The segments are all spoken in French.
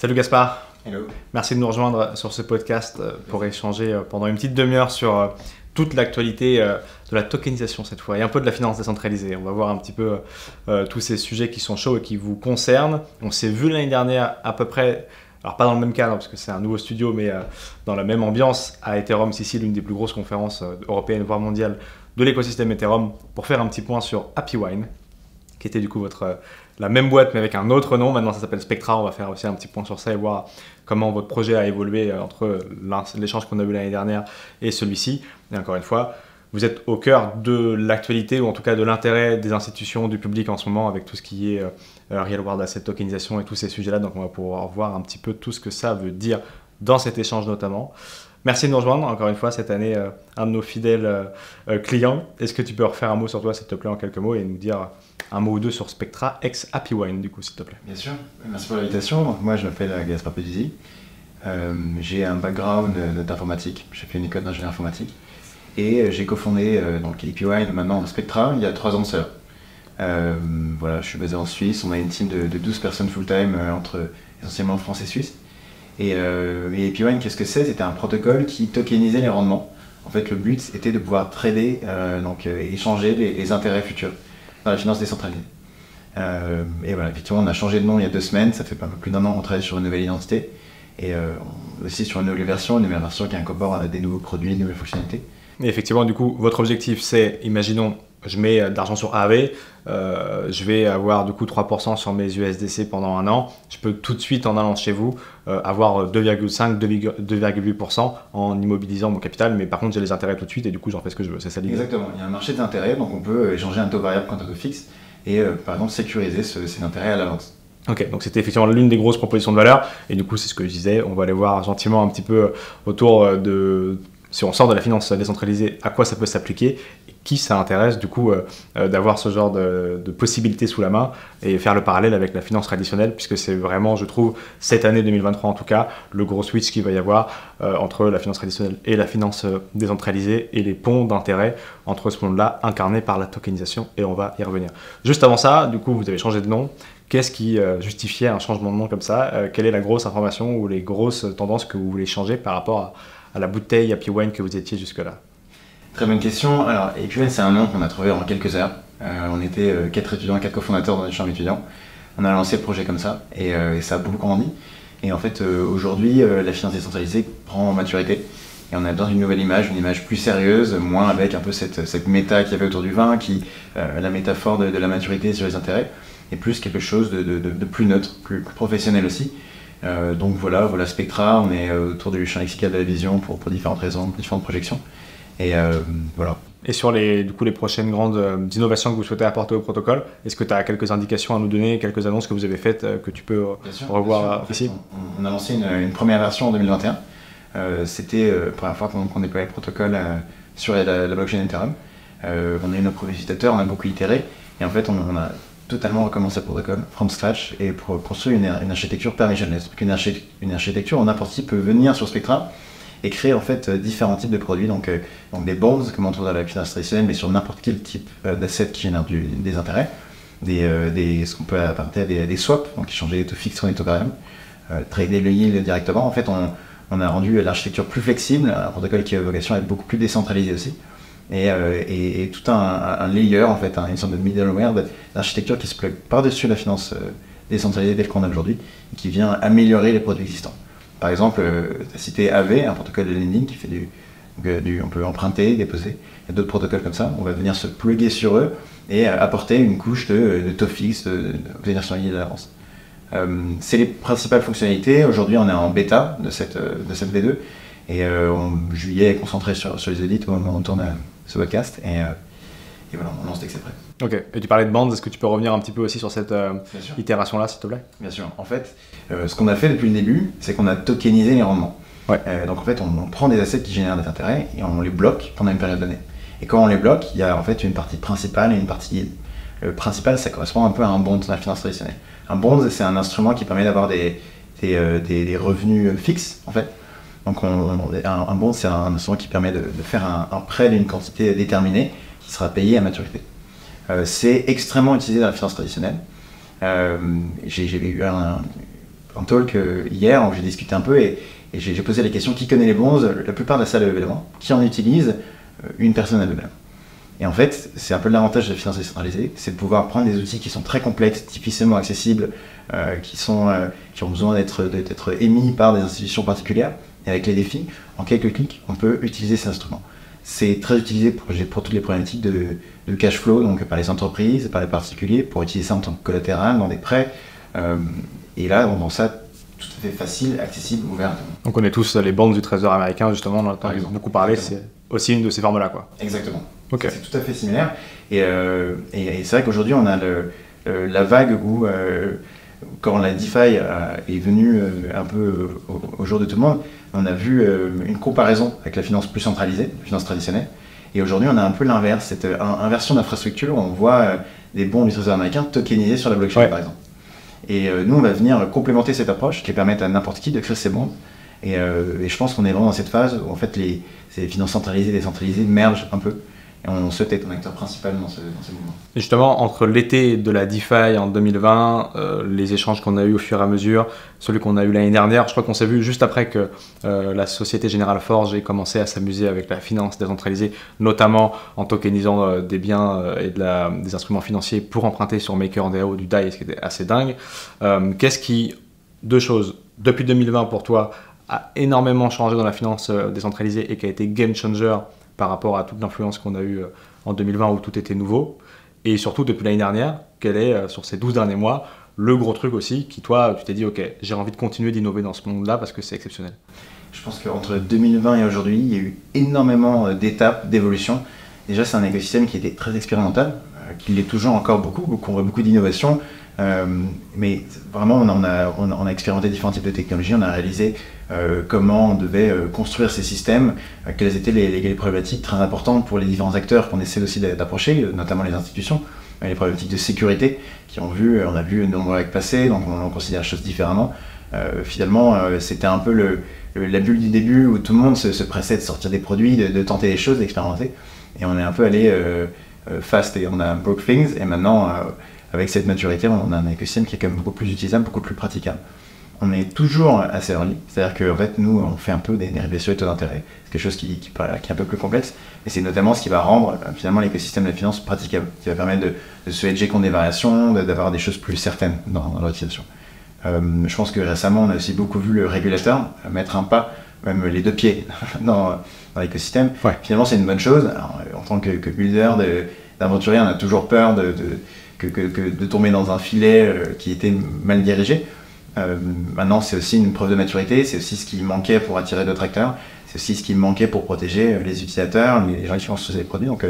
Salut Gaspard. Hello. Merci de nous rejoindre sur ce podcast euh, pour échanger euh, pendant une petite demi-heure sur euh, toute l'actualité de la tokenisation cette fois et un peu de la finance décentralisée. On va voir un petit peu tous ces sujets qui sont chauds et qui vous concernent. On s'est vu l'année dernière à peu près, alors pas dans le même cadre parce que c'est un nouveau studio, mais dans la même ambiance à Ethereum Sicile, l'une des plus grosses conférences européennes voire mondiales de l'écosystème Ethereum, pour faire un petit point sur Happy Wine, qui était du coup votre la même boîte mais avec un autre nom. Maintenant, ça s'appelle Spectra. On va faire aussi un petit point sur ça et voir comment votre projet a évolué euh, entre l'échange qu'on a eu l'année dernière et celui-ci. Et encore une fois, vous êtes au cœur de l'actualité ou en tout cas de l'intérêt des institutions, du public en ce moment avec tout ce qui est euh, euh, Real World Asset Tokenisation et tous ces sujets-là. Donc, on va pouvoir voir un petit peu tout ce que ça veut dire dans cet échange notamment. Merci de nous rejoindre encore une fois cette année, un de nos fidèles clients. Est-ce que tu peux refaire un mot sur toi, s'il te plaît, en quelques mots et nous dire un mot ou deux sur Spectra ex Happy Wine, du coup, s'il te plaît. Bien sûr. Merci pour l'invitation. Moi, je m'appelle Gaspard Peduzzi. Euh, j'ai un background d'informatique. J'ai fait une école d'ingénieur informatique. Et euh, j'ai cofondé euh, Happy Wine, maintenant Spectra, il y a trois ans de voilà, je suis basé en Suisse. On a une team de, 12 personnes full-time, entre essentiellement France et Suisse. Et, Wine, qu'est-ce que c'est? C'était un protocole qui tokenisait les rendements. En fait, le but était de pouvoir trader, donc échanger les intérêts futurs dans la finance décentralisée. Euh, et voilà, effectivement, on a changé de nom il y a deux semaines, ça fait pas plus d'un an qu'on travaille sur une nouvelle identité, et euh, aussi sur une nouvelle version, une nouvelle version qui incorpore euh, des nouveaux produits, des nouvelles fonctionnalités. Et effectivement, du coup, votre objectif, c'est, imaginons, je mets de l'argent sur AAV, je vais avoir du coup 3% sur mes USDC pendant un an. Je peux tout de suite, en allant chez vous, avoir 2,5, 2,8% en immobilisant mon capital, mais par contre, j'ai les intérêts tout de suite et du coup, j'en fais ce que je veux. C'est ça l'idée Exactement. Il y a un marché d'intérêts, donc on peut échanger un taux variable contre un taux fixe et par exemple sécuriser ces intérêts à l'avance. Ok, donc c'était effectivement l'une des grosses propositions de valeur. Et du coup, c'est ce que je disais, on va aller voir gentiment un petit peu autour de si on sort de la finance décentralisée, à quoi ça peut s'appliquer qui ça intéresse du coup euh, euh, d'avoir ce genre de, possibilités sous la main et faire le parallèle avec la finance traditionnelle puisque c'est vraiment, je trouve, cette année 2023 en tout cas, le gros switch qu'il va y avoir euh, entre la finance traditionnelle et la finance décentralisée et les ponts d'intérêt entre ce monde-là incarné par la tokenisation et on va y revenir. Juste avant ça, du coup, vous avez changé de nom. Qu'est-ce qui justifiait un changement de nom comme ça? Quelle est la grosse information ou les grosses tendances que vous voulez changer par rapport à à la bouteille Happy Wine que vous étiez jusque-là Très bonne question. Alors, Wine, c'est un nom qu'on a trouvé en quelques heures. Euh, on était euh, quatre étudiants, quatre cofondateurs dans une chambre étudiante. On a lancé le projet comme ça et, euh, ça a beaucoup grandi. Et en fait, aujourd'hui, la finance décentralisée prend en maturité et on a dans une nouvelle image, une image plus sérieuse, moins avec un peu cette, cette méta qu'il y avait autour du vin, qui, la métaphore de, la maturité sur les intérêts, et plus quelque chose de plus neutre, plus professionnel aussi. Euh, donc voilà, voilà Spectra, on est euh, autour du champ lexical de la vision pour, pour différentes raisons, différentes projections. Et euh, voilà. Et sur les, du coup, les prochaines grandes innovations que vous souhaitez apporter au protocole, est-ce que tu as quelques indications à nous donner, quelques annonces que vous avez faites que tu peux revoir ici? On, a lancé une, première version en 2021. C'était la première fois qu'on déployait le protocole sur la, blockchain Ethereum. on a eu nos premiers utilisateurs, on a beaucoup itéré. Et en fait, on, on a totalement recommencer le protocole from scratch et pour construire une, une architecture permissionless. Une, une architecture où n'importe qui peut venir sur Spectra et créer en fait différents types de produits, donc, euh, donc des bonds comme on trouve dans la finance traditionnelle, mais sur n'importe quel type euh, d'asset qui génère des intérêts, des, euh, des, ce qu'on peut apporter des, des swaps, donc échanger les taux fixes sur les taux variables, trader le yield directement. En fait, on, on a rendu l'architecture plus flexible, un protocole qui a vocation à être beaucoup plus décentralisé aussi. Euh, et, tout un, layer, en fait, une sorte de middleware d'architecture qui se plug par-dessus la finance euh, décentralisée telle qu'on a aujourd'hui, et qui vient améliorer les produits existants. Par exemple, euh, tu as cité AV, un protocole de lending qui fait du, on peut emprunter, déposer. Il y a d'autres protocoles comme ça. On va venir se plugger sur eux et apporter une couche de, de fixe, de, de sur de l'avance. c'est les principales fonctionnalités. Aujourd'hui, on est en bêta de cette, de cette V2. Et en juillet, concentré sur, sur les audits où on tourne ce podcast. Et, euh, et voilà, on lance dès que c'est prêt. Ok, et tu parlais de bandes, est-ce que tu peux revenir un petit peu aussi sur cette euh, itération-là, s'il te plaît? Bien sûr. En fait, euh, ce qu'on a fait depuis le début, c'est qu'on a tokenisé les rendements. Ouais. donc en fait, on, prend des assets qui génèrent des intérêts et on les bloque pendant une période donnée. Et quand on les bloque, il y a en fait une partie principale et une partie yield. Le principal, ça correspond un peu à un bond dans la finance traditionnelle. Un bond, c'est un instrument qui permet d'avoir des, des, des, revenus fixes, en fait, donc un, bon, c'est un instrument qui permet de, faire un, prêt d'une quantité déterminée qui sera payé à maturité. Euh, c'est extrêmement utilisé dans la finance traditionnelle. Euh, j'ai eu un talk hier où j'ai discuté un peu et, j'ai posé la question qui connaît les bonds La plupart de la salle évidemment. Qui en utilise? Une personne à deux Et en fait, c'est un peu l'avantage de la finance décentralisée, c'est de pouvoir prendre des outils qui sont très complexes, difficilement accessibles, qui, sont, qui ont besoin d'être émis par des institutions particulières. Et avec les défis, en quelques clics, on peut utiliser ces instruments. C'est très utilisé pour, pour, toutes les problématiques de, cash flow, donc par les entreprises, par les particuliers, pour utiliser ça en tant que collatéral dans des prêts. Euh, et là, on rend ça tout à fait facile, accessible, ouvert. On connaît tous les bandes du Trésor américain, justement, dont on a beaucoup parlé. C'est aussi une de ces formes-là, quoi. Exactement. C'est tout à fait similaire. Et, euh, et, c'est vrai qu'aujourd'hui, on a le, la vague où, euh, quand la DeFi est venue un peu au, jour de tout le monde, on a vu euh, une comparaison avec la finance plus centralisée, la finance traditionnelle. Et aujourd'hui, on a un peu l'inverse, cette euh, inversion d'infrastructure. On voit euh, des bons du trésor américain tokenisés sur la blockchain, par exemple. Et nous, on va venir complémenter cette approche qui permet à n'importe qui de créer ses bons. Et, je pense qu'on est vraiment dans cette phase où en fait les, ces finances centralisées et décentralisées mergent un peu on souhaite être un acteur principal dans ce, mouvement. justement, entre l'été de la DeFi en 2020, euh, les échanges qu'on a eu au fur et à mesure, celui qu'on a eu l'année dernière, je crois qu'on s'est vu juste après que euh, la Société Générale Forge ait commencé à s'amuser avec la finance décentralisée, notamment en tokenisant euh, des biens et des instruments financiers pour emprunter sur MakerDAO du DAI, ce qui était assez dingue. Qu'est-ce qui, deux choses, depuis 2020 pour toi, a énormément changé dans la finance décentralisée et qui a été game changer par rapport à toute l'influence qu'on a eue euh, en 2020 où tout était nouveau. Et surtout, depuis l'année dernière, quel est, euh, sur ces 12 derniers mois, le gros truc aussi qui, toi, tu t'es dit, OK, j'ai envie de continuer d'innover dans ce monde-là parce que c'est exceptionnel Je pense qu'entre 2020 et aujourd'hui, il y a eu énormément euh, d'étapes, d'évolution. Déjà, c'est un écosystème qui était très expérimental, qui l'est toujours encore beaucoup, beaucoup, beaucoup d'innovation. mais vraiment, on, a, expérimenté différents types de technologies, on a réalisé euh, comment on devait euh, construire ces systèmes, euh, quelles étaient les, problématiques très importantes pour les différents acteurs qu'on essaie aussi d'approcher, notamment les institutions, les problématiques de sécurité qui ont vu, on a vu de nombreux règles passer, donc on, considère les choses différemment. finalement, c'était un peu la bulle du début où tout le monde se, pressait de sortir des produits, de, tenter des choses, d'expérimenter. Et on est un peu allé fast et on a broke things. Et maintenant, avec cette maturité, on a un écosystème qui est quand même beaucoup plus utilisable, beaucoup plus praticable on est toujours assez early. C'est-à-dire qu'en fait, nous, on fait un peu des dérivés sur les taux d'intérêt. C'est quelque chose qui, qui, est un peu plus complexe. Et c'est notamment ce qui va rendre euh, finalement l'écosystème de la finance praticable, qui va permettre de, se hedger contre des variations, d'avoir des choses plus certaines dans, l'utilisation. Euh, je pense que récemment, on a aussi beaucoup vu le régulateur mettre un pas, même les deux pieds, dans, l'écosystème. Finalement, c'est une bonne chose. en tant que, builder, d'aventurier, on a toujours peur de, de tomber dans un filet euh, qui était mal dirigé. Euh, maintenant, c'est aussi une preuve de maturité, c'est aussi ce qui manquait pour attirer d'autres acteurs, c'est aussi ce qui manquait pour protéger euh, les utilisateurs, les gens qui vont sur ces produits. Donc,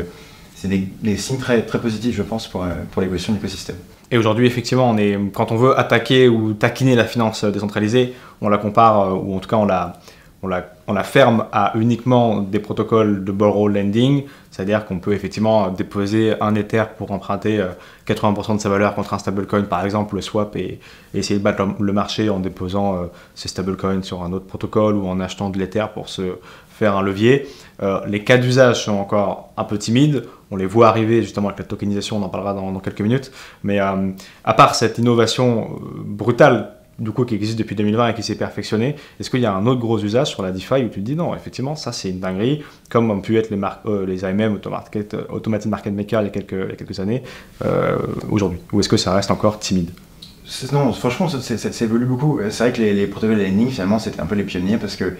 c'est des, signes très, très positifs, je pense, pour, pour l'évolution de l'écosystème. Et aujourd'hui, effectivement, on est, quand on veut attaquer ou taquiner la finance décentralisée, on la compare, ou en tout cas, on la, on la, ferme à uniquement des protocoles de borrow lending, c'est-à-dire qu'on peut effectivement déposer un Ether pour emprunter 80% euh, de sa valeur contre un stablecoin, par exemple le swap, et, essayer de battre le marché en déposant euh, ces stablecoins sur un autre protocole ou en achetant de l'Ether pour se faire un levier. Euh, les cas d'usage sont encore un peu timides, on les voit arriver justement avec la tokenisation, on en parlera dans, dans quelques minutes, mais à part cette innovation brutale du coup qui existe depuis 2020 et qui s'est perfectionné. Est-ce qu'il y a un autre gros usage sur la DeFi où tu te dis non, effectivement, ça c'est une dinguerie, comme ont pu être les, euh, les AMM, euh, Market Maker, il y a quelques, années, euh, aujourd'hui? Ou est-ce que ça reste encore timide? Non, franchement, ça, évolue beaucoup. C'est vrai que les, protocoles de lending, finalement, c'était un peu les pionniers parce que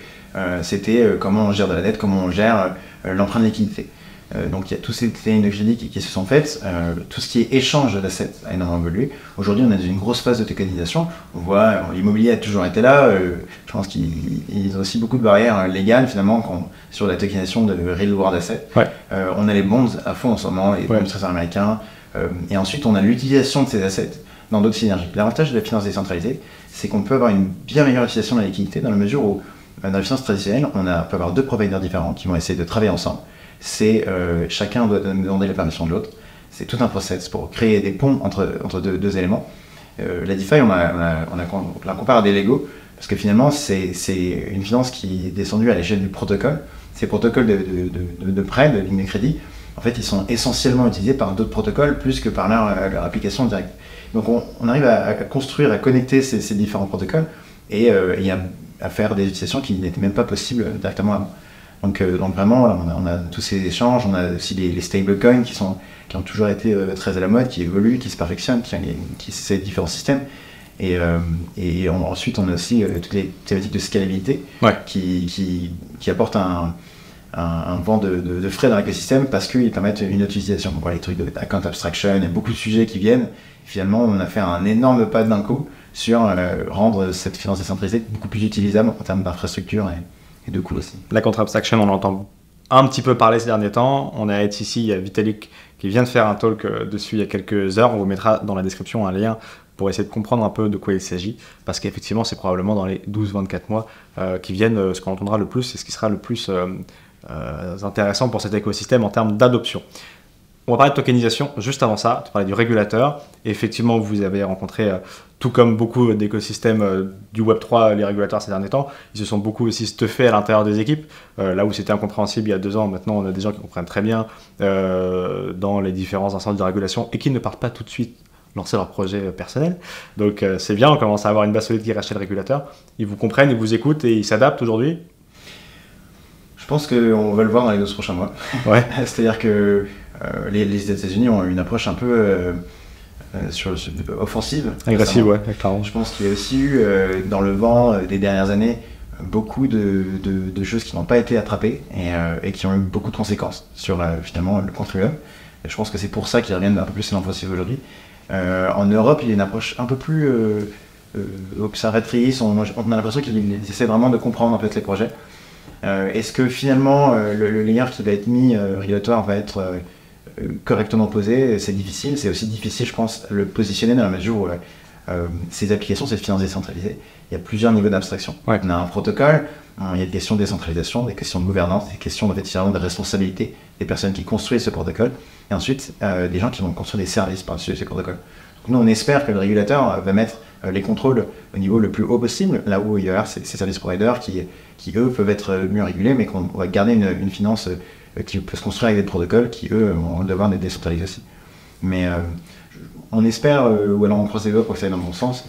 c'était comment on gère de la dette, comment on gère l'emprunt de liquidité. Euh, donc il y a toutes ces technologies qui se sont faites. Euh, tout ce qui est échange d'assets a énormément évolué. Aujourd'hui, on est dans une grosse phase de tokenisation. On voit, l'immobilier a toujours été là. Euh, je pense qu'ils ont aussi beaucoup de barrières légales finalement sur la tokenisation de real world assets. on a les bonds à fond en ce moment, les bonds très américains. et ensuite, on a l'utilisation de ces assets dans d'autres synergies. L'avantage de la finance décentralisée, c'est qu'on peut avoir une bien meilleure utilisation de la liquidité dans la mesure où dans la finance traditionnelle, on a, peut avoir deux providers différents qui vont essayer de travailler ensemble c'est euh, chacun doit demander la permission de l'autre. C'est tout un process pour créer des ponts entre, entre deux, éléments. Euh, la DeFi, on, la compare à des Lego, parce que finalement, c'est une finance qui est descendue à l'échelle du protocole. Ces protocoles de, de, de, prêt, de ligne de crédit, en fait, ils sont essentiellement utilisés par d'autres protocoles plus que par leur, leur, application directe. Donc on, arrive à, construire, à connecter ces, différents protocoles et, à, faire des utilisations qui n'étaient même pas possibles directement avant. Donc, donc vraiment, on a, tous ces échanges, on a aussi les, stablecoins qui, sont, qui ont toujours été très à la mode, qui évoluent, qui se perfectionnent, qui, qui, ces différents systèmes. Et, et ensuite, on a aussi toutes les thématiques de scalabilité qui, qui, qui, apportent un, un, vent de, frais dans l'écosystème parce qu'ils permettent une utilisation. On voit les trucs de account abstraction, il y a beaucoup de sujets qui viennent. Finalement, on a fait un énorme pas d'un coup sur euh, rendre cette finance décentralisée beaucoup plus utilisable en termes d'infrastructure et, de coûts aussi. La account abstraction, on l'entend un petit peu parler ces derniers temps. On est ici, il y a Vitalik qui vient de faire un talk euh, dessus il y a quelques heures. On vous mettra dans la description un lien pour essayer de comprendre un peu de quoi il s'agit, parce qu'effectivement, c'est probablement dans les 12-24 mois euh, qui viennent ce qu'on entendra le plus et ce qui sera le plus euh, intéressant pour cet écosystème en termes d'adoption. On va parler de tokenisation juste avant ça, tu parlais du régulateur. effectivement, vous avez rencontré, euh, tout comme beaucoup d'écosystèmes euh, du Web3, les régulateurs ces derniers temps, ils se sont beaucoup aussi stuffés à l'intérieur des équipes. là où c'était incompréhensible il y a deux ans, maintenant on a des gens qui comprennent très bien dans les différents instances de régulation et qui ne partent pas tout de suite lancer leur projet personnel. Donc c'est bien, on commence à avoir une base solide qui rachète le régulateur. Ils vous comprennent, ils vous écoutent et ils s'adaptent aujourd'hui. Je pense qu'on va le voir dans les deux prochains mois. Ouais. C'est-à-dire que euh, les, États-Unis ont une approche un peu euh, euh, sur, offensive. Agressive, ouais, clairement. Je pense qu'il y a aussi eu dans le vent des dernières années beaucoup de, choses qui n'ont pas été attrapées et, qui ont eu beaucoup de conséquences sur finalement le contribuable. Et je pense que c'est pour ça qu'ils reviennent un peu plus à l'offensive aujourd'hui. en Europe, il y a une approche un peu plus observatrice. On, on a l'impression qu'ils essaient vraiment de comprendre en fait les projets. Euh, est-ce que finalement euh, le, layer qui va être mis euh, régulatoire va être correctement posé C'est difficile. C'est aussi difficile, je pense, le positionner dans la mesure où ces applications, cette finance décentralisée, il y a plusieurs niveaux d'abstraction. On a un protocole, il y a des questions de décentralisation, des questions de gouvernance, des questions en fait, de responsabilité des personnes qui construisent ce protocole, et ensuite des gens qui vont construire des services par-dessus ces protocoles. nous, on espère que le régulateur va mettre les contrôles au niveau le plus haut possible, là où il y a ces, ces services providers qui qui eux peuvent être mieux régulés, mais qu'on va garder une, finance euh, qui peut se construire avec des protocoles qui eux vont devoir être décentralisés aussi. Mais euh, on espère, euh, ou alors on croise les doigts pour que ça aille dans le bon sens,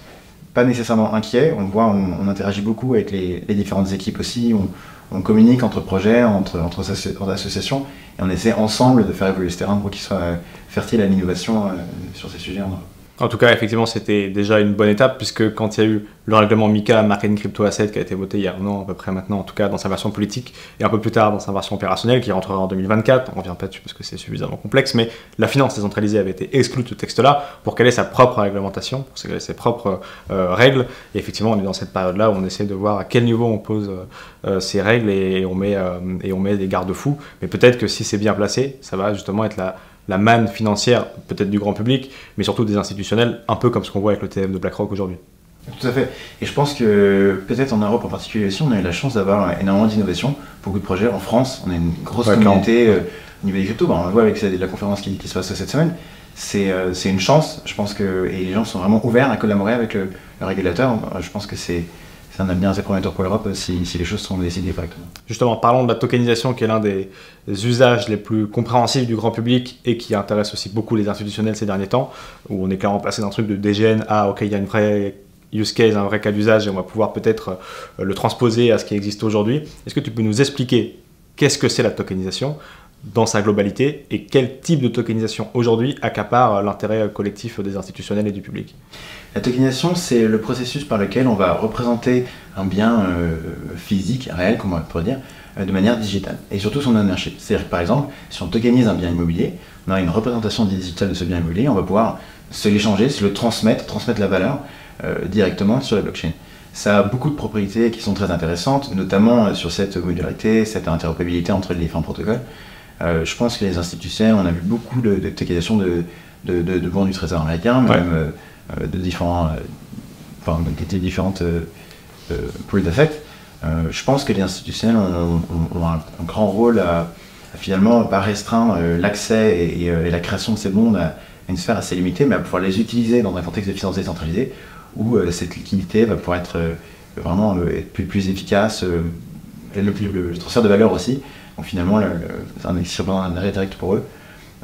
pas nécessairement inquiet. On voit, on, interagit beaucoup avec les, différentes équipes aussi. On, communique entre projets, entre, entre, associations, et on essaie ensemble de faire évoluer ce terrain pour qu'il soit fertile à l'innovation sur ces sujets. En tout cas, effectivement, c'était déjà une bonne étape, puisque quand il y a eu le règlement MICA, Marketing Crypto Asset, qui a été voté il y a un an à peu près maintenant, en tout cas dans sa version politique, et un peu plus tard dans sa version opérationnelle, qui rentrera en 2024, on revient pas dessus parce que c'est suffisamment complexe, mais la finance décentralisée avait été exclue de ce texte-là pour qu'elle ait sa propre réglementation, pour qu'elle ait ses propres euh, règles. Et effectivement, on est dans cette période-là où on essaie de voir à quel niveau on pose euh, ces règles et, on met, euh, et on met des garde-fous. Mais peut-être que si c'est bien placé, ça va justement être la la manne financière, peut-être du grand public, mais surtout des institutionnels, un peu comme ce qu'on voit avec le TF de BlackRock aujourd'hui. Tout à fait. Et je pense que peut-être en Europe en particulier aussi, on a eu la chance d'avoir énormément d'innovation, beaucoup de projets. En France, on a une grosse communauté euh, au niveau des cryptos. on le voit avec la conférence qui, se passe cette semaine. Euh, c'est une chance, je pense que et les gens sont vraiment ouverts à collaborer avec le régulateur. Je pense que c'est c'est un avenir assez prometteur pour l'Europe si, si, les choses sont décidées correctement. Justement, parlons de la tokenisation qui est l'un des, usages les plus compréhensibles du grand public et qui intéresse aussi beaucoup les institutionnels ces derniers temps, où on est clairement passé d'un truc de DGN à ok, il y a une vraie use case, un vrai cas d'usage et on va pouvoir peut-être euh, le transposer à ce qui existe aujourd'hui. Est-ce que tu peux nous expliquer qu'est-ce que c'est la tokenisation? Dans sa globalité et quel type de tokenisation aujourd'hui accapare l'intérêt collectif des institutionnels et du public La tokenisation, c'est le processus par lequel on va représenter un bien euh, physique, réel, comme on pourrait dire, euh, de manière digitale et surtout son ownership. C'est-à-dire par exemple, si on tokenise un bien immobilier, on a une représentation digitale de ce bien immobilier, on va pouvoir se l'échanger, se le transmettre, transmettre la valeur euh, directement sur la blockchain. Ça a beaucoup de propriétés qui sont très intéressantes, notamment sur cette modularité, cette interopérabilité entre les différents protocoles. Euh, je pense que les institutions, on a vu beaucoup de, de de, de, de, bons du Trésor américain, même euh, de différents, euh, enfin, qui étaient différentes proof d'effect. je pense que les institutions ont, un, grand rôle à, finalement pas restreindre l'accès et, la création de ces bons à, une sphère assez limitée, mais à pouvoir les utiliser dans un contexte de finance décentralisée où cette liquidité va pouvoir être vraiment plus, plus efficace, le, le, transfert de valeur aussi, donc finalement, c'est un exercice direct pour eux.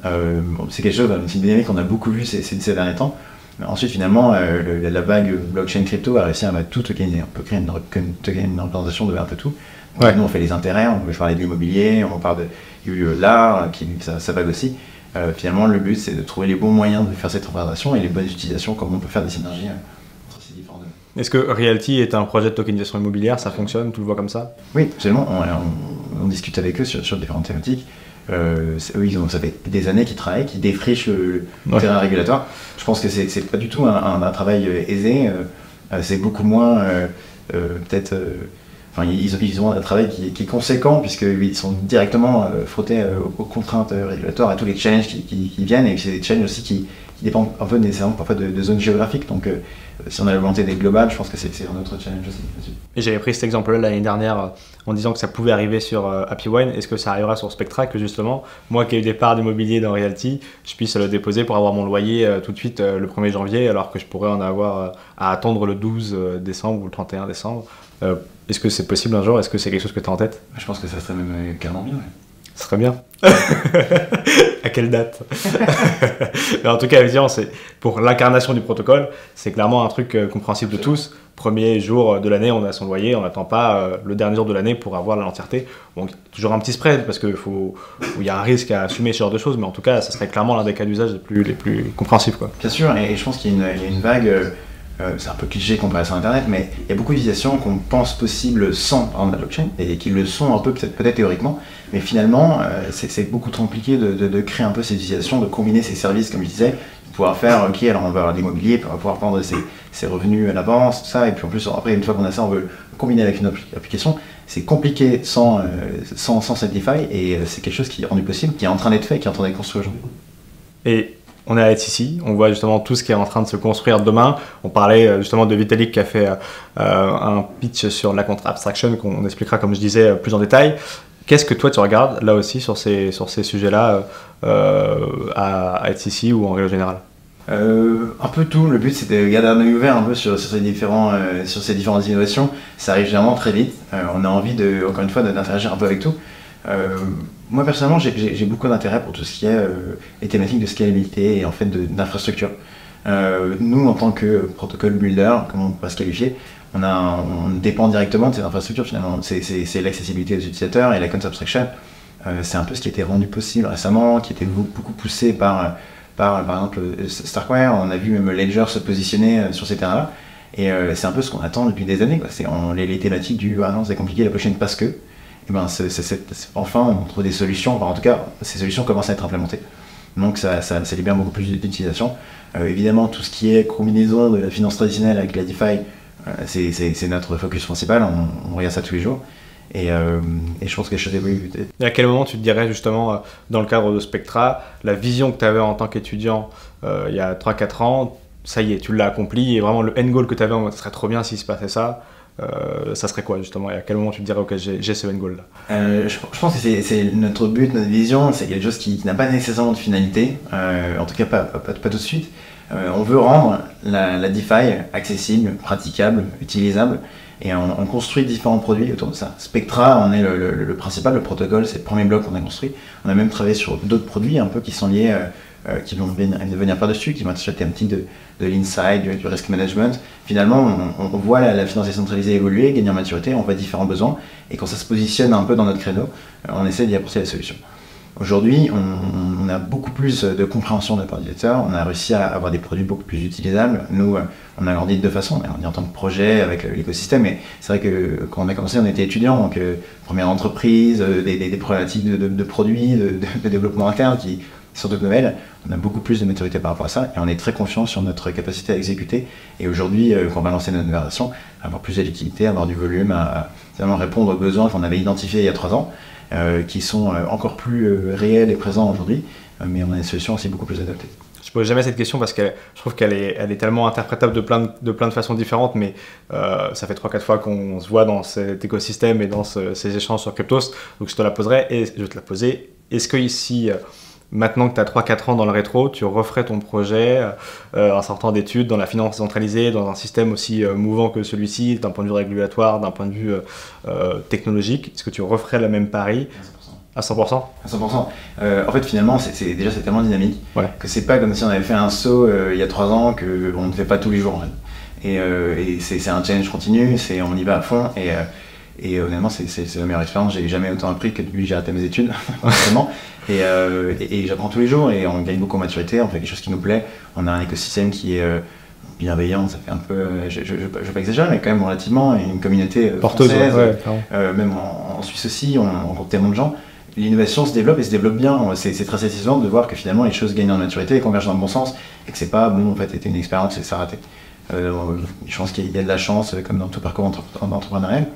Euh, c'est quelque chose, une dynamique qu'on a beaucoup vu ces, ces, derniers temps. ensuite, finalement, la vague blockchain crypto a réussi à tout tokeniser. On peut créer une, une, représentation de un peu tout. Nous, on fait les intérêts, on peut parler de l'immobilier, on parle de l'art, qui ça, ça vague aussi. finalement, le but, c'est de trouver les bons moyens de faire cette représentation et les bonnes utilisations, comment on peut faire des synergies est-ce que Realty est un projet de tokenisation immobilière? Ça fonctionne? Tu le vois comme ça? Oui, absolument. On, discute avec eux sur, différentes thématiques. Euh, eux, ils ont, ça fait des années qu'ils travaillent, qu'ils défrichent le, terrain régulatoire. Je pense que c'est pas du tout un, travail euh, aisé. Euh, c'est beaucoup moins, peut-être. Enfin, ils, ils, ont un travail qui, est conséquent, puisqu'ils sont directement frottés aux, contraintes régulatoires, à tous les challenges qui, viennent, et c'est des challenges aussi qui, dépendent un peu nécessairement parfois de, zones géographiques. Donc, si on a la volonté d'être global, je pense que c'est un autre challenge aussi. Et j'avais pris cet exemple-là l'année dernière euh, en disant que ça pouvait arriver sur euh, Happy Wine. Est-ce que ça arrivera sur Spectra que justement, moi qui ai eu des parts d'immobilier dans Realty, je puisse le déposer pour avoir mon loyer euh, tout de suite le 1er janvier alors que je pourrais en avoir à attendre le 12 décembre ou le 31 décembre? Est-ce que c'est possible un jour? Est-ce que c'est quelque chose que tu as en tête? Je pense que ça serait même carrément bien. Ce serait bien. à quelle date Mais En tout cas, évidemment, c'est pour l'incarnation du protocole, c'est clairement un truc euh, compréhensible de tous. Premier jour de l'année, on a son loyer, on n'attend pas euh, le dernier jour de l'année pour avoir l'entièreté. Donc toujours un petit spread parce qu'il y a un risque à assumer ce genre de choses, mais en tout cas, ça serait clairement l'un des cas d'usage les plus, les compréhensibles. Quoi. Bien sûr, et je pense qu'il y, a une vague. Euh, euh, c'est un peu cliché comparé sur Internet, mais il y a beaucoup d'utilisations qu'on pense possibles sans la blockchain et qui le sont un peu peut-être peut théoriquement, mais finalement euh, c'est beaucoup trop compliqué de, créer un peu ces utilisations, de combiner ces services comme je disais, de pouvoir faire ok alors on va avoir de l'immobilier, on va pouvoir prendre ses, revenus à l'avance, tout ça, et puis en plus après une fois qu'on a ça on veut combiner avec une application. C'est compliqué sans, euh, sans, sans cette DeFi et c'est quelque chose qui est rendu possible, qui est en train d'être fait, qui est en train d'être construit aujourd'hui. Et on est à ici, on voit justement tout ce qui est en train de se construire demain. On parlait euh, justement de Vitalik qui a fait euh, euh, un pitch sur la contre abstraction qu'on expliquera comme je disais plus en détail. Qu'est-ce que toi tu regardes là aussi sur ces, sujets-là à, à ici ou en règle générale? Un peu tout. Le but, c'est de garder un œil ouvert un peu sur, ces, différents, différentes innovations. Ça arrive généralement très vite. on a envie, de, encore une fois, d'interagir un peu avec tout. Moi personnellement, j'ai beaucoup d'intérêt pour tout ce qui est euh, les thématiques de scalabilité et en fait d'infrastructure. Euh, nous, en tant que protocole builder, comme on peut se qualifier, on, dépend directement de ces infrastructures finalement. C'est l'accessibilité des utilisateurs et la abstraction. Euh, c'est un peu ce qui a été rendu possible récemment, qui a été beaucoup poussé par, par, par exemple Starkware. On a vu même Ledger se positionner sur ces terrains-là. Et c'est un peu ce qu'on attend depuis des années. C'est les, les, thématiques du ah non, c'est compliqué la prochaine parce que. Eh ben, enfin, on trouve des solutions, en tout cas, ces solutions commencent à être implémentées. Donc ça, ça, libère beaucoup plus d'utilisation. Euh, évidemment, tout ce qui est combinaison de la finance traditionnelle avec la DeFi, euh, c'est notre focus principal, on, regarde ça tous les jours. Et, euh, je pense que les choses évoluent. Et à quel moment tu te dirais justement, dans le cadre de Spectra, la vision que tu avais en tant qu'étudiant il y a 3-4 ans, ça y est, tu l'as accompli, et vraiment le end goal que tu avais, ce serait trop bien s'il se passait ça, euh, ça serait quoi justement Et à quel moment tu te dirais, ok, j'ai ce end goal là? Euh, je, pense que c'est notre but, notre vision, c'est quelque chose qui, n'a pas nécessairement de finalité, euh, en tout cas pas, tout de suite. on veut rendre la, la, DeFi accessible, praticable, utilisable, et on, construit différents produits autour de ça. Spectra, on est le, principal, le protocole, c'est le premier bloc qu'on a construit. On a même travaillé sur d'autres produits un peu qui sont liés euh, qui vont venir par-dessus, qui vont acheter un petit de, de l'inside, du, risk management. Finalement, on, voit la, finance décentralisée évoluer, gagner en maturité, on voit différents besoins, et quand ça se positionne un peu dans notre créneau, euh, on essaie d'y apporter la solution. Aujourd'hui, on, a beaucoup plus de compréhension de la part on a réussi à avoir des produits beaucoup plus utilisables. Nous, euh, on a grandi de deux façons. On a grandi en tant que projet avec l'écosystème, et c'est vrai que quand on a commencé, on était étudiant, donc première entreprise, des, problématiques de, produits, de, de, développement interne qui sur nouvelles, on a beaucoup plus de maturité par rapport à ça et on est très confiant sur notre capacité à exécuter. Et aujourd'hui, euh, quand on va lancer notre version, avoir plus de liquidité, avoir du volume, à, répondre aux besoins qu'on avait identifiés il y a trois ans, euh, qui sont euh, encore plus réels et présents aujourd'hui, mais on a des solutions aussi beaucoup plus adaptées. Je pose jamais cette question parce que je trouve qu'elle est, elle est tellement interprétable de plein de, de façons différentes, mais ça fait 3-4 fois qu'on se voit dans cet écosystème et dans ces échanges sur Cryptos, donc je te la poserai et je vais te la poser. Est-ce que ici, Maintenant que tu as 3-4 ans dans le rétro, tu referais ton projet euh, en sortant d'études dans la finance centralisée, dans un système aussi euh, mouvant que celui-ci, d'un point de vue régulatoire, d'un point de vue euh, technologique. Est-ce que tu referais le même pari À 100% À 100%. Euh, en fait, finalement, c'est déjà, c'est tellement dynamique Ouais. que c'est pas comme si on avait fait un saut euh, il y a trois ans qu'on ne fait pas tous les jours. en fait. Et, euh, et c'est un challenge continu, c'est on y va à fond. Et, euh, et honnêtement, c'est c'est- la meilleure expérience. J'ai jamais autant appris que depuis que j'ai arrêté mes études. Et, euh, et, et j'apprends tous les jours et on gagne beaucoup en maturité, on fait quelque chose qui nous plaît. On a un écosystème qui est euh, bienveillant, ça fait un peu, euh, je ne vais pas exagérer, mais quand même relativement, une communauté euh, Porteuse, française, ouais, clairement. euh, même en, en Suisse aussi, on rencontre tellement de gens. L'innovation se développe et se développe bien. C'est très satisfaisant de voir que finalement les choses gagnent en maturité et convergent dans le bon sens et que c'est pas bon en fait c'était une expérience et ça a raté. Euh, je pense qu'il y a de la chance euh, comme dans tout parcours entre- entrepreneurial,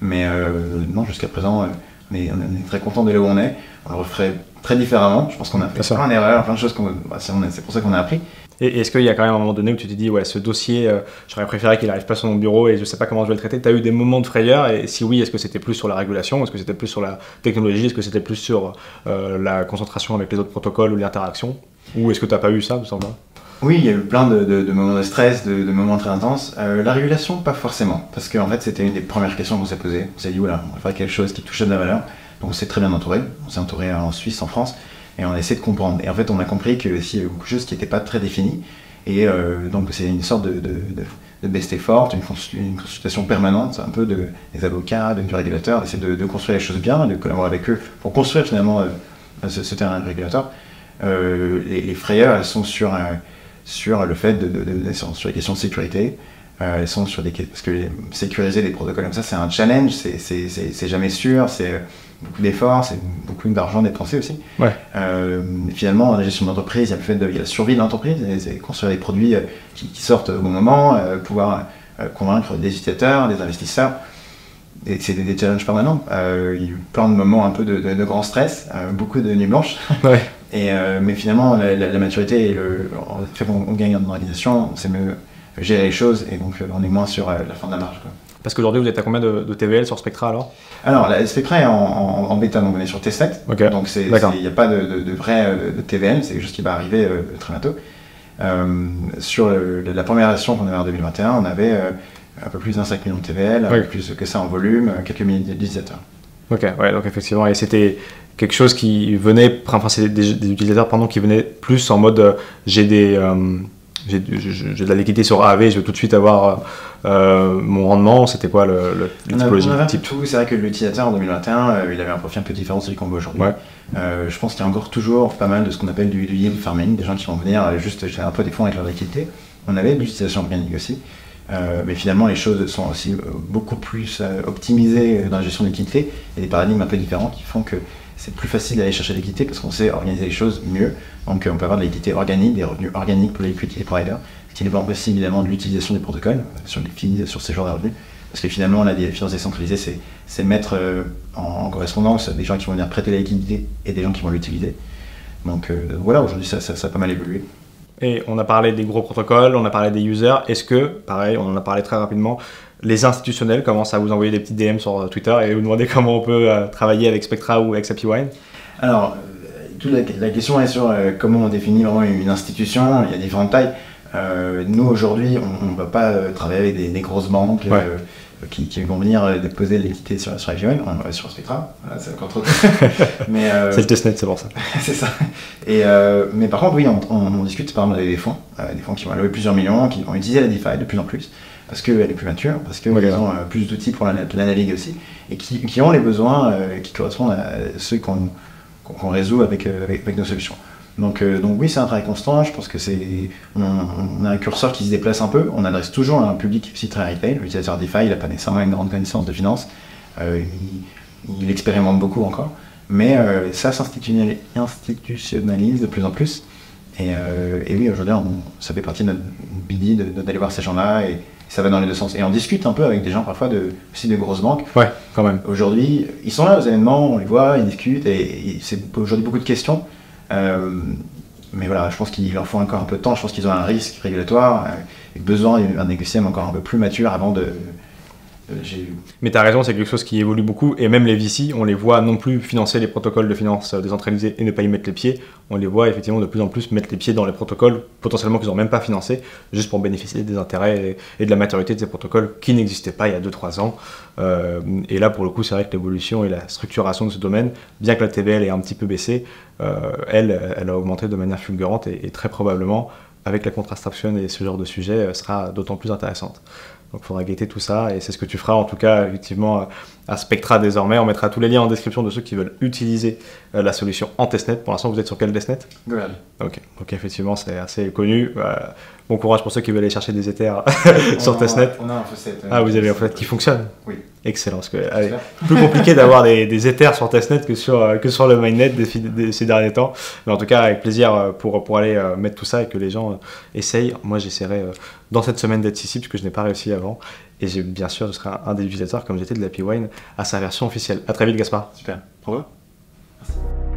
mais euh, non jusqu'à présent euh, on est, on est très content de là où on est. On le referait très différemment. Je pense qu'on a fait plein d'erreurs, plein de choses bah, c'est pour ça qu'on a appris. Et est-ce qu'il y a quand même un moment donné où tu te dis, ouais, ce dossier, euh, j'aurais préféré qu'il arrive pas sur mon bureau et je sais pas comment je vais le traiter Tu as eu des moments de frayeur et si oui, est-ce que c'était plus sur la régulation? Est-ce que c'était plus sur la technologie? Est-ce que c'était plus sur euh, la concentration avec les autres protocoles ou l'interaction? Ou est-ce que tu n'as pas eu ça, tout simplement Oui, il y a eu plein de, moments de stress, de, moments très intenses. Euh, la régulation, pas forcément, parce qu'en fait, c'était une des premières questions qu'on s'est posées. On s'est dit, voilà, on va faire quelque chose qui touche à de la valeur. Donc, on s'est très bien entouré. On s'est entouré en Suisse, en France, et on a essayé de comprendre. Et en fait, on a compris que s'il y avait beaucoup de choses qui n'étaient pas très définies, et euh, donc c'est une sorte de, de, best effort, une, consul- une consultation permanente, un peu de, des avocats, de, du régulateur, d'essayer de, construire les choses bien, de collaborer avec eux pour construire finalement euh, ce, terrain de régulateur. Les, frayeurs, elles sont sur, euh, sur le fait de, de- de- de- sur les questions de sécurité. Euh, sont sur des parce que sécuriser des protocoles comme ça, c'est un challenge, c'est- jamais sûr, c'est beaucoup d'efforts, c'est beaucoup d'argent dépensé aussi. Ouais. Euh, finalement, la gestion d'entreprise, il y a le fait de il y a la survie de l'entreprise, construire des produits euh, qui, qui sortent au bon moment, euh, pouvoir convaincre des utilisateurs, des investisseurs. Et c'est des, des challenges permanents. Il y a eu plein de moments un peu de, de, de grand stress, beaucoup de nuits blanches. Ouais. Et, euh, mais finalement, la, la- la maturité et le, fait qu'on on gagne en organisation, c'est mieux gérer les choses et donc euh, on est moins sur euh, la fin de la marge. quoi. Parce qu'aujourd'hui, vous êtes à combien de, de TVL sur Spectra alors? Alors, la Spectra est en, en, en bêta, donc on est sur testnet. Ok. Donc il n'y a pas de, de, de vrai de TVL, c'est quelque chose qui va arriver euh, très bientôt. Euh, sur le- la première version qu'on avait en 2021, on avait euh, un peu plus d'un 5 millions de TVL, un peu plus que ça en volume, quelques milliers d'utilisateurs. Ok, ouais, donc effectivement, et c'était quelque chose qui venait, enfin, c'est des, des utilisateurs pardon, qui venaient plus en mode euh, j'ai des. euh, j'ai de la liquidité sur AAV, je veux tout de suite avoir euh, mon rendement. C'était quoi le, le, la typologie on type? C'est vrai que l'utilisateur en 2021, euh, il avait un profil un peu différent de celui qu'on voit aujourd'hui. Ouais. Euh, je pense qu'il y a encore toujours pas mal de ce qu'on appelle du, du yield farming, des gens qui vont venir juste gérer un peu des fonds avec leur liquidité. On avait de l'utilisation organique aussi. Euh, mais finalement, les choses sont aussi euh, beaucoup plus euh, optimisées dans la gestion de liquidité. Il y a des paradigmes un peu différents qui font que c'est plus facile d'aller chercher la liquidité parce qu'on sait organiser les choses mieux. Donc on peut avoir de la liquidité organique, des revenus organiques pour les liquidity providers, ce qui dépend aussi évidemment de l'utilisation des protocoles sur les sur ces genres de revenus. Parce que finalement, la finances décentralisée, c'est, mettre en, correspondance des gens qui vont venir prêter la liquidité et des gens qui vont l'utiliser. Donc voilà, aujourd'hui, ça, ça a pas mal évolué. Et on a parlé des gros protocoles, on a parlé des users. Est-ce que, pareil, on en a parlé très rapidement, les institutionnels commencent à vous envoyer des petits DM sur euh, Twitter et vous demander comment on peut euh, travailler avec Spectra ou avec SapiWine? Alors, euh, toute la, la question est sur euh, comment on définit vraiment une institution. Il y a différentes tailles. Euh, nous, aujourd'hui, on ne va pas travailler avec des, des grosses banques Ouais. Qui, qui vont venir euh, déposer l'équité sur, sur va sur Spectra. Voilà, c'est encore trop. Mais, euh, C'est le testnet, c'est pour ça. c'est ça. Et, euh, mais par contre, oui, on, on- on discute par exemple avec des fonds, euh, des fonds qui vont allouer plusieurs millions, qui vont utiliser la DeFi de plus en plus, parce qu'elle est plus mature, parce qu'ils ont plus d'outils pour la, la naviguer aussi, et qui, qui ont les besoins qui correspondent à ceux qu'on résout avec, avec, avec nos solutions. Donc, euh, donc oui, c'est un travail constant. Je pense que c'est on, on a un curseur qui se déplace un peu. On adresse toujours un public aussi très retail. L'utilisateur DeFi, il n'a pas nécessairement une grande connaissance de finance. Euh, il, il expérimente beaucoup encore. Mais euh, ça s'institutionnali- institutionnalise de plus en plus. Et, et oui, aujourd'hui, ça fait partie de notre de- d'aller voir ces gens-là et ça va dans les deux sens. Et on discute un peu avec des gens parfois de, aussi de grosses banques. Ouais, quand même. Aujourd'hui, ils sont là aux événements, on les voit, ils discutent et, et c'est aujourd'hui beaucoup de questions. Euh, mais voilà, je pense qu'il leur faut encore un peu de temps. Je pense qu'ils ont un risque régulatoire euh, et besoin d'un écosystème encore un peu plus mature avant de, Mais tu as raison, c'est quelque chose qui évolue beaucoup, et même les VC, on les voit non plus financer les protocoles de finance décentralisés et ne pas y mettre les pieds, on les voit effectivement de plus en plus mettre les pieds dans les protocoles potentiellement qu'ils n'ont même pas financés, juste pour bénéficier des intérêts et de la maturité de ces protocoles qui n'existaient pas il y a 2-3 ans. Euh, et là, pour le coup, c'est vrai que l'évolution et la structuration de ce domaine, bien que la TVL ait un petit peu baissé, euh, elle, elle a augmenté de manière fulgurante et, très probablement, avec la contrastation et ce genre de sujet, sera d'autant plus intéressante. Donc il faudra guetter tout ça et c'est ce que tu feras en tout cas effectivement à Spectra désormais. On mettra tous les liens en description de ceux qui veulent utiliser euh, la solution en testnet. Pour l'instant vous êtes sur quel testnet? Google. Ok, donc effectivement c'est assez connu. Euh, bon courage pour ceux qui veulent aller chercher des Ethers sur testnet. On a un Faucet. Euh, ah vous avez un Faucet qui fonctionne? Oui. Excellent, parce que c'est plus compliqué d'avoir des, des, Ethers sur testnet que sur, que sur le mainnet ces derniers temps. Mais en tout cas, avec plaisir pour, pour aller mettre tout ça et que les gens essayent. Moi, j'essaierai dans cette semaine d'être ici, puisque je n'ai pas réussi avant. Et bien sûr, je serai un, des utilisateurs, comme j'étais de la P-Wine, à sa version officielle. À très vite, Gaspard. Super. Au revoir. Merci.